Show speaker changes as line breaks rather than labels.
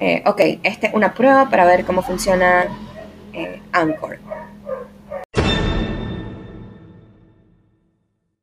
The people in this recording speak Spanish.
Eh, ok, esta es una prueba para ver cómo funciona eh, Anchor.